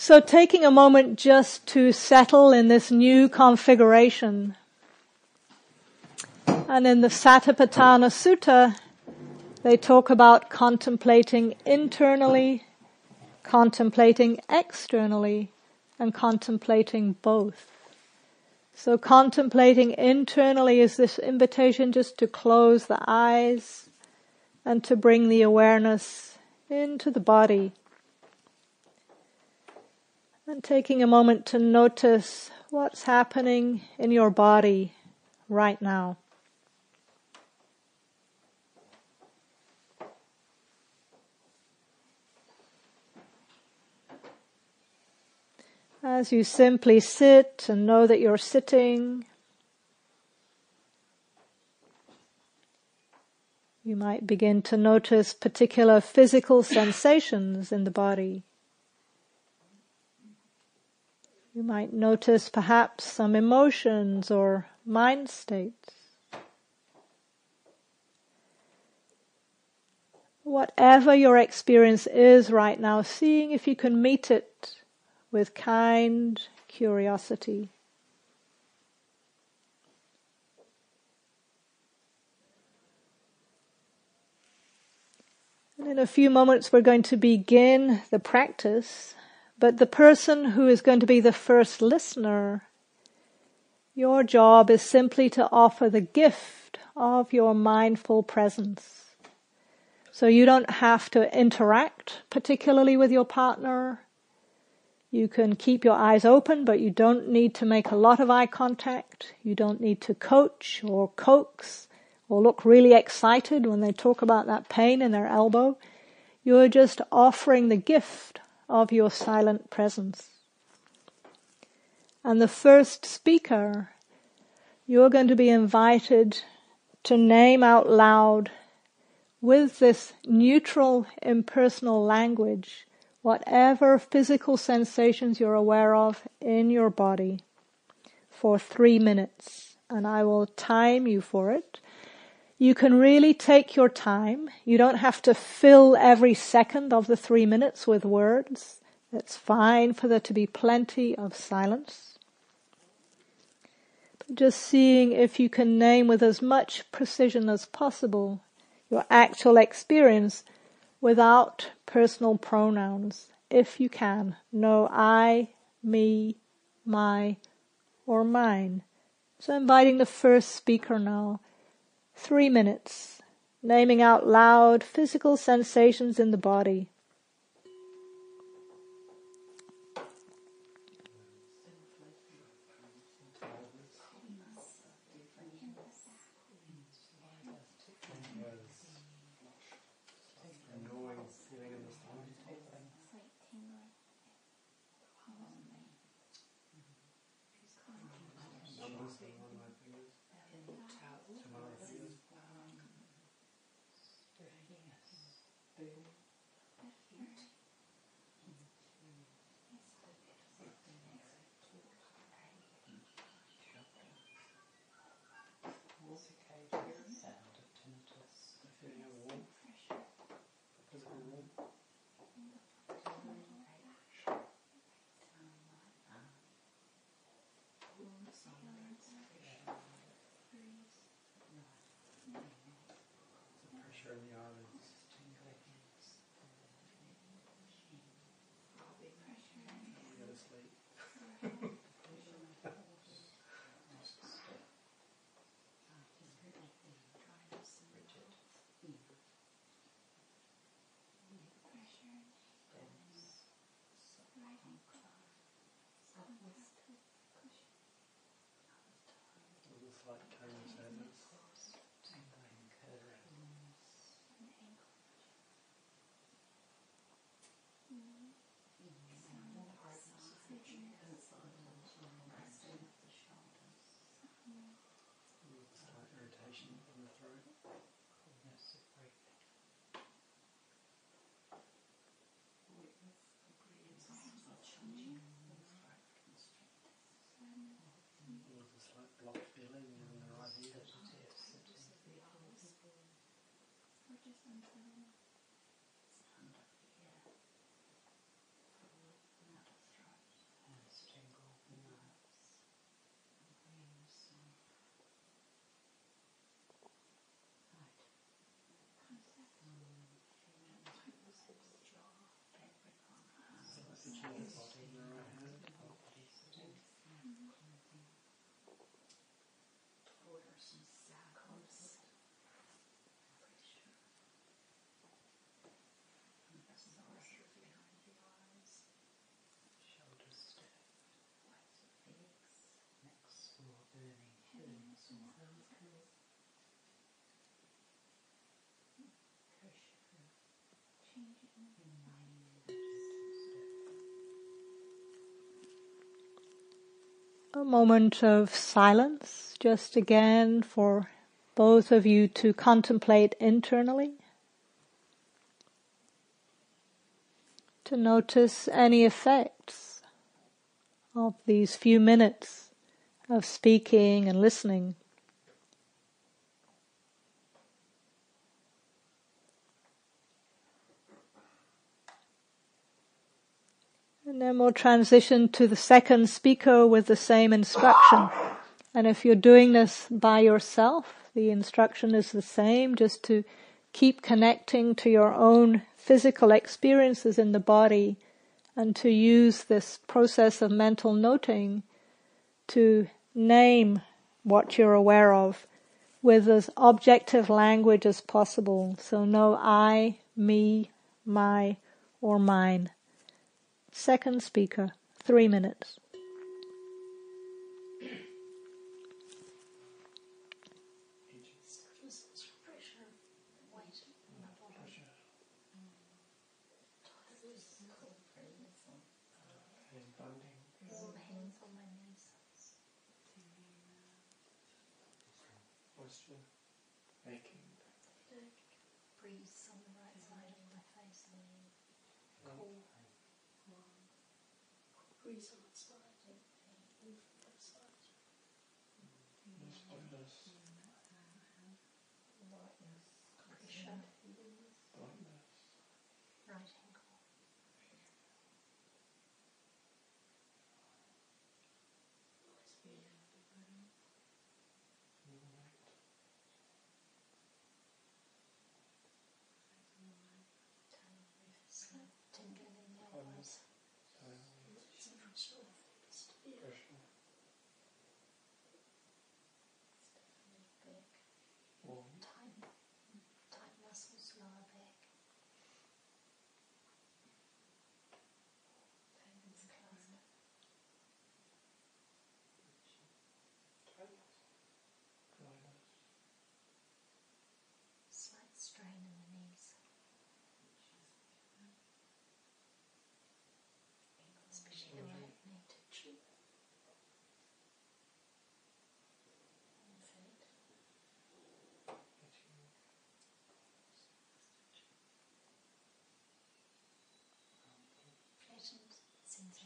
So taking a moment just to settle in this new configuration. And in the Satipatthana Sutta, they talk about contemplating internally, contemplating externally, and contemplating both. So contemplating internally is this invitation just to close the eyes and to bring the awareness into the body. And taking a moment to notice what's happening in your body right now. As you simply sit and know that you're sitting, you might begin to notice particular physical sensations in the body. You might notice perhaps some emotions or mind states. Whatever your experience is right now, seeing if you can meet it with kind curiosity. And in a few moments we're going to begin the practice, but the person who is going to be the first listener, your job is simply to offer the gift of your mindful presence. So you don't have to interact particularly with your partner. You can keep your eyes open, but you don't need to make a lot of eye contact. You don't need to coach or coax or look really excited when they talk about that pain in their elbow. You're just offering the gift of your silent presence. And the first speaker, you're going to be invited to name out loud with this neutral, impersonal language whatever physical sensations you're aware of in your body for three minutes and I will time you for it. You can really take your time. You don't have to fill every second of the three minutes with words. It's fine for there to be plenty of silence. But just seeing if you can name with as much precision as possible your actual experience without personal pronouns, if you can. No I, me, my, or mine. So inviting the first speaker now. Three minutes. Naming out loud physical sensations in the body. like Tony's a moment of silence, just again for both of you to contemplate internally. To notice any effects of these few minutes of speaking and listening. And then we'll transition to the second speaker with the same instruction. And if you're doing this by yourself, the instruction is the same, just to keep connecting to your own physical experiences in the body and to use this process of mental noting to name what you're aware of with as objective language as possible. So no I, me, my, or mine. Second speaker, three minutes.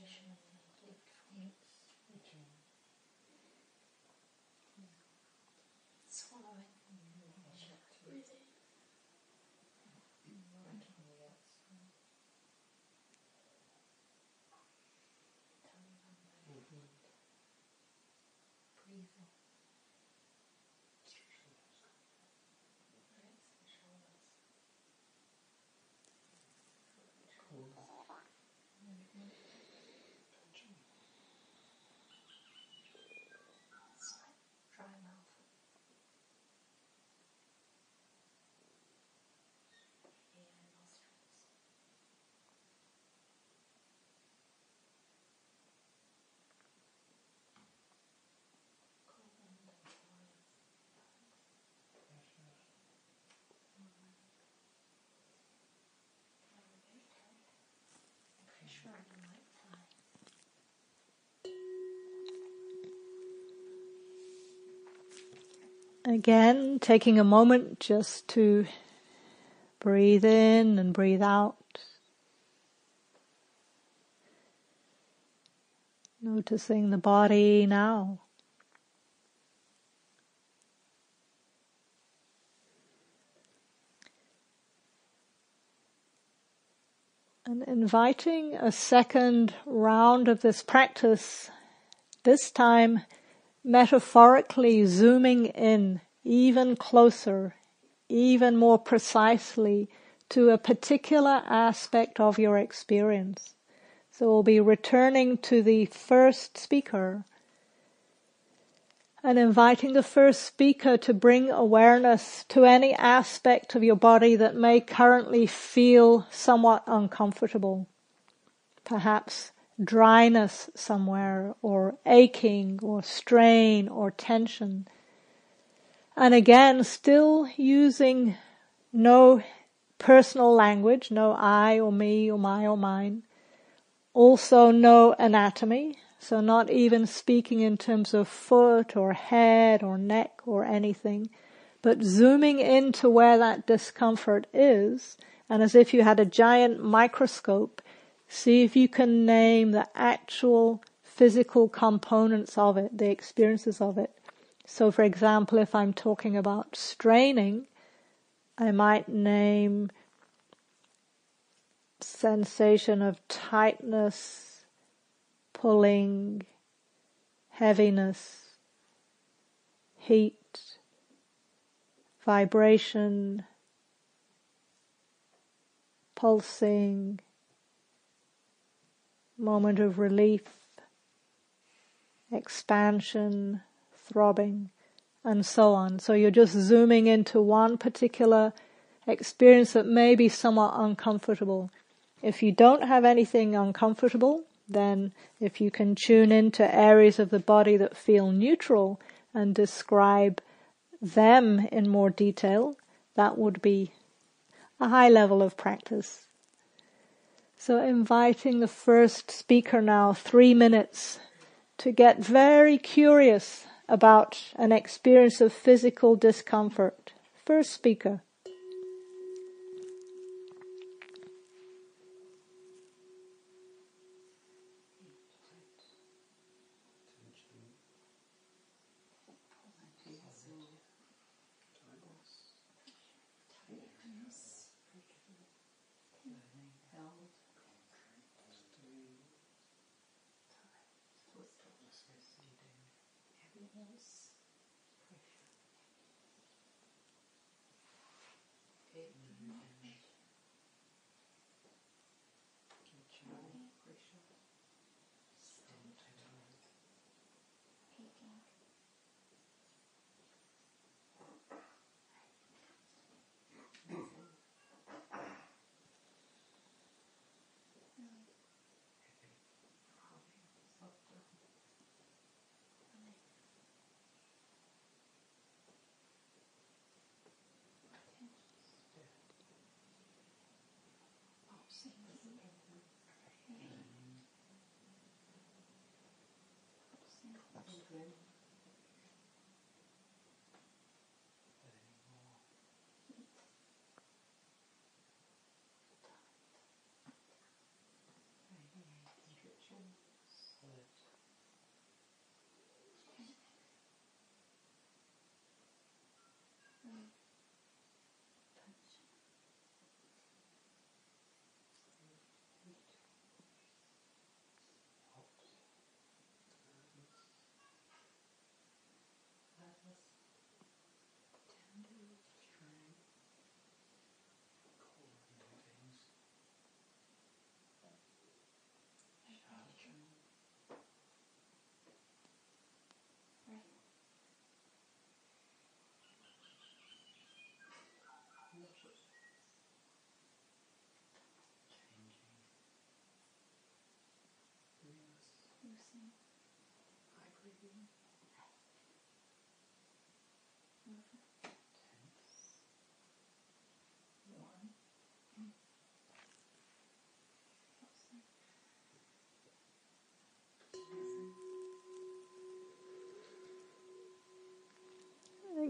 traditional you. Again, taking a moment just to breathe in and breathe out. Noticing the body now. And inviting a second round of this practice, this time metaphorically zooming in even closer, even more precisely to a particular aspect of your experience. So we'll be returning to the first speaker and inviting the first speaker to bring awareness to any aspect of your body that may currently feel somewhat uncomfortable. Perhaps dryness somewhere or aching or strain or tension. And again, still using no personal language, no I or me or my or mine. Also no anatomy, So not even speaking in terms of foot or head or neck or anything, but zooming into where that discomfort is, and as if you had a giant microscope, see if you can name the actual physical components of it, the experiences of it. So for example, if I'm talking about straining, I might name sensation of tightness, pulling, heaviness, heat, vibration, pulsing, moment of relief, expansion, throbbing, and so on. So you're just zooming into one particular experience that may be somewhat uncomfortable. If you don't have anything uncomfortable, then if you can tune into areas of the body that feel neutral and describe them in more detail, that would be a high level of practice. So inviting the first speaker now, three minutes, to get very curious about an experience of physical discomfort. First speaker.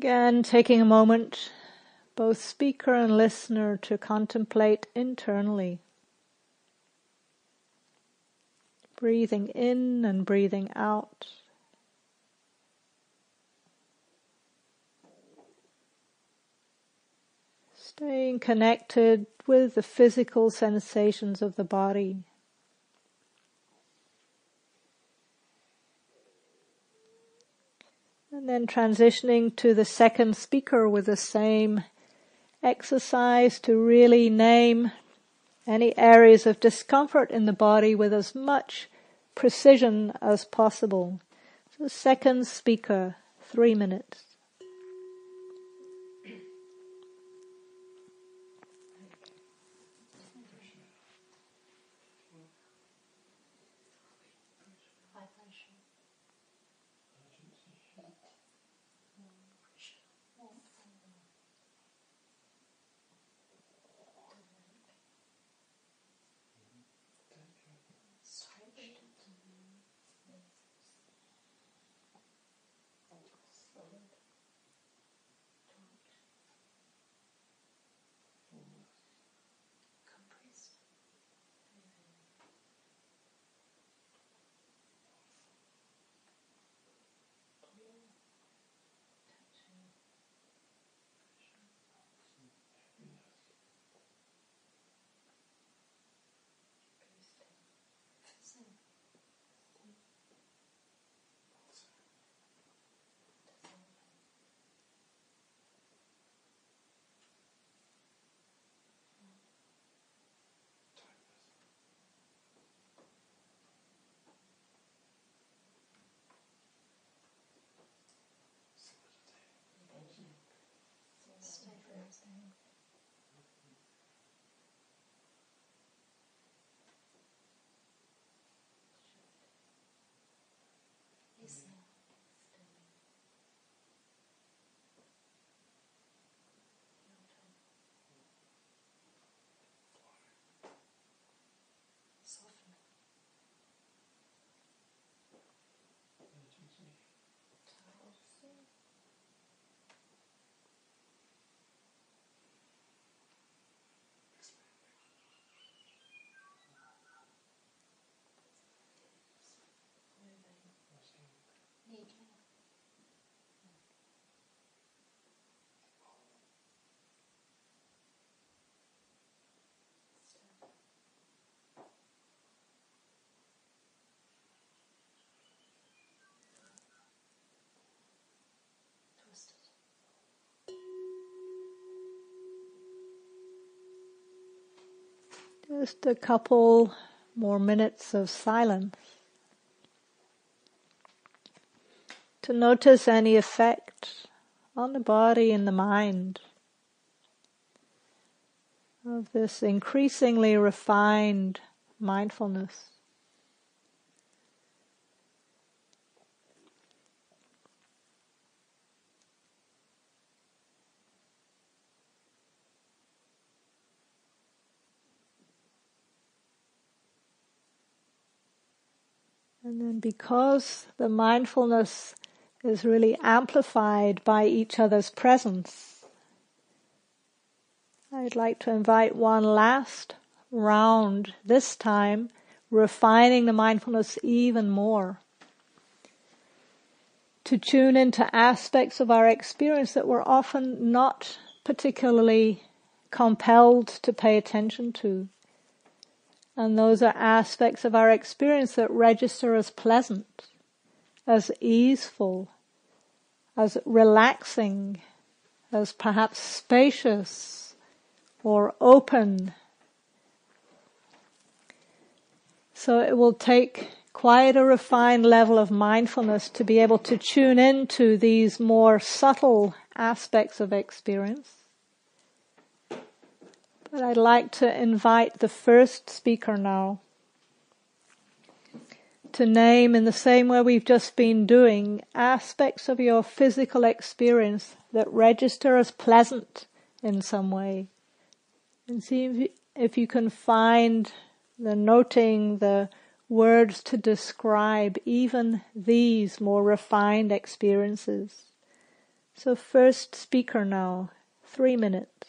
Again, taking a moment, both speaker and listener, to contemplate internally. Breathing in and breathing out. Staying connected with the physical sensations of the body. And then transitioning to the second speaker with the same exercise to really name any areas of discomfort in the body with as much precision as possible. So second speaker, three minutes. Just a couple more minutes of silence. To notice any effect on the body and the mind of this increasingly refined mindfulness. And then because the mindfulness is really amplified by each other's presence, I'd like to invite one last round, this time refining the mindfulness even more. To tune into aspects of our experience that we're often not particularly compelled to pay attention to. And those are aspects of our experience that register as pleasant, as easeful, as relaxing, as perhaps spacious or open. So it will take quite a refined level of mindfulness to be able to tune into these more subtle aspects of experience. But I'd like to invite the first speaker now to name in the same way we've just been doing aspects of your physical experience that register as pleasant in some way. And see if you, if you can find the noting, the words to describe even these more refined experiences. So first speaker now, three minutes.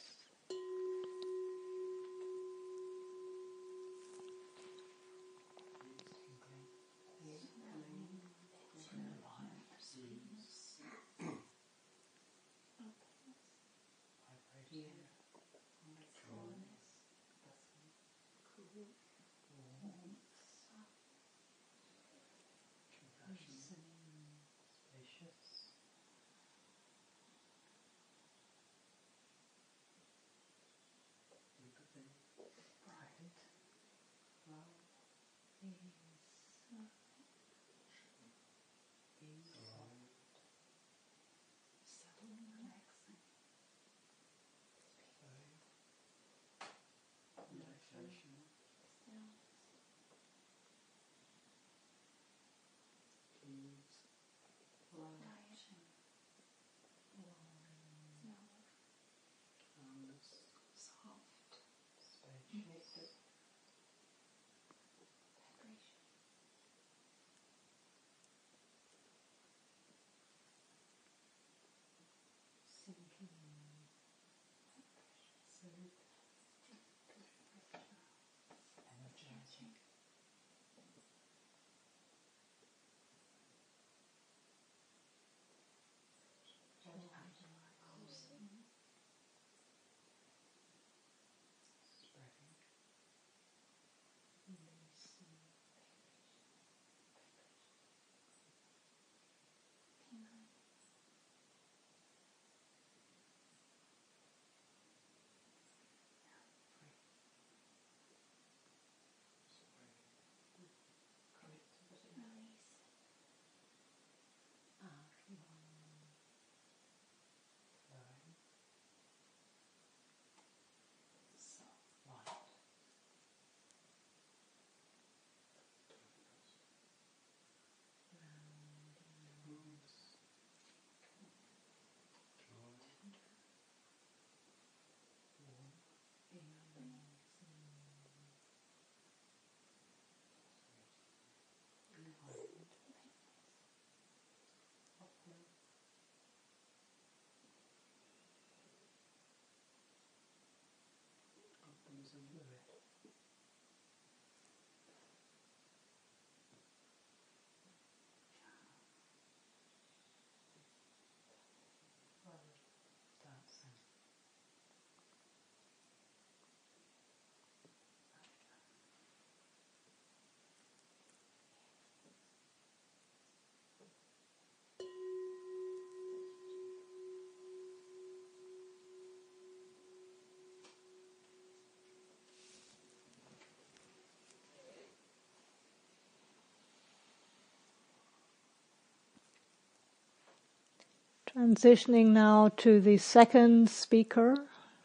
Transitioning now to the second speaker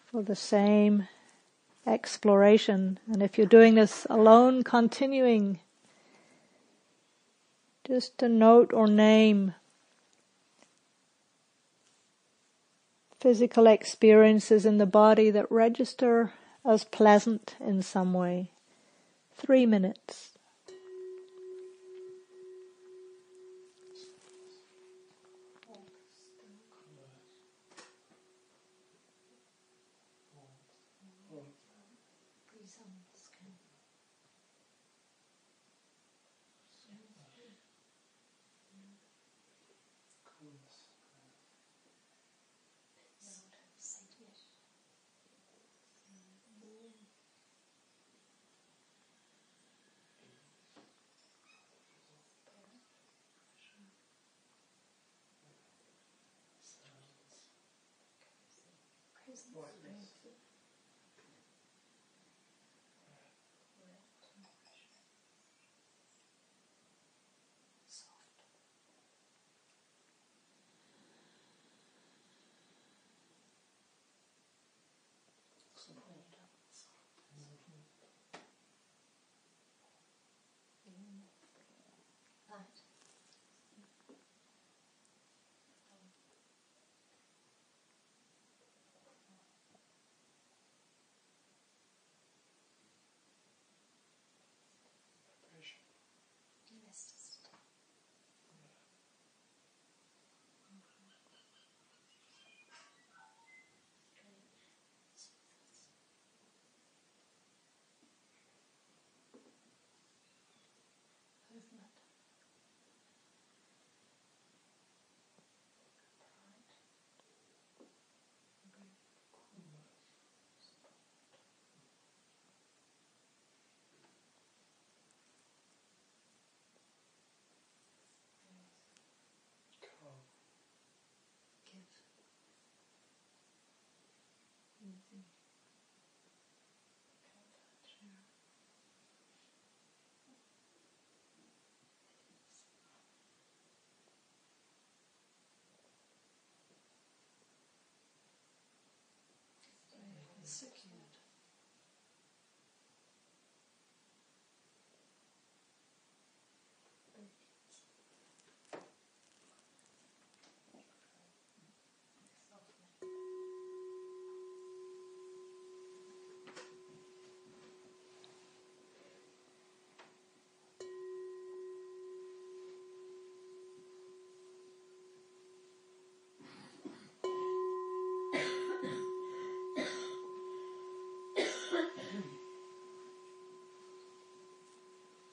for the same exploration. And if you're doing this alone, continuing just to note or name physical experiences in the body that register as pleasant in some way. Three minutes. is worthless.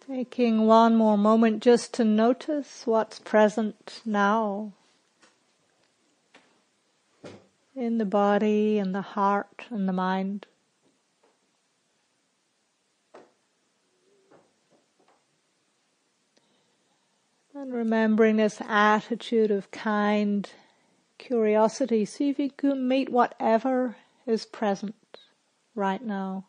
Taking one more moment just to notice what's present now in the body and the heart and the mind. And remembering this attitude of kind curiosity, see if you can meet whatever is present right now.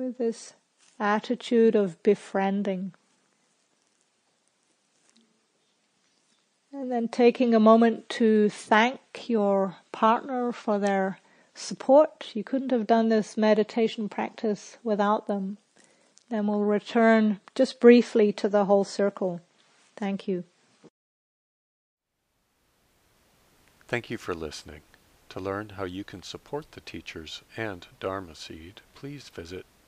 With this attitude of befriending. And then taking a moment to thank your partner for their support. You couldn't have done this meditation practice without them. Then we'll return just briefly to the whole circle. Thank you. Thank you for listening. To learn how you can support the teachers and Dharma Seed, please visit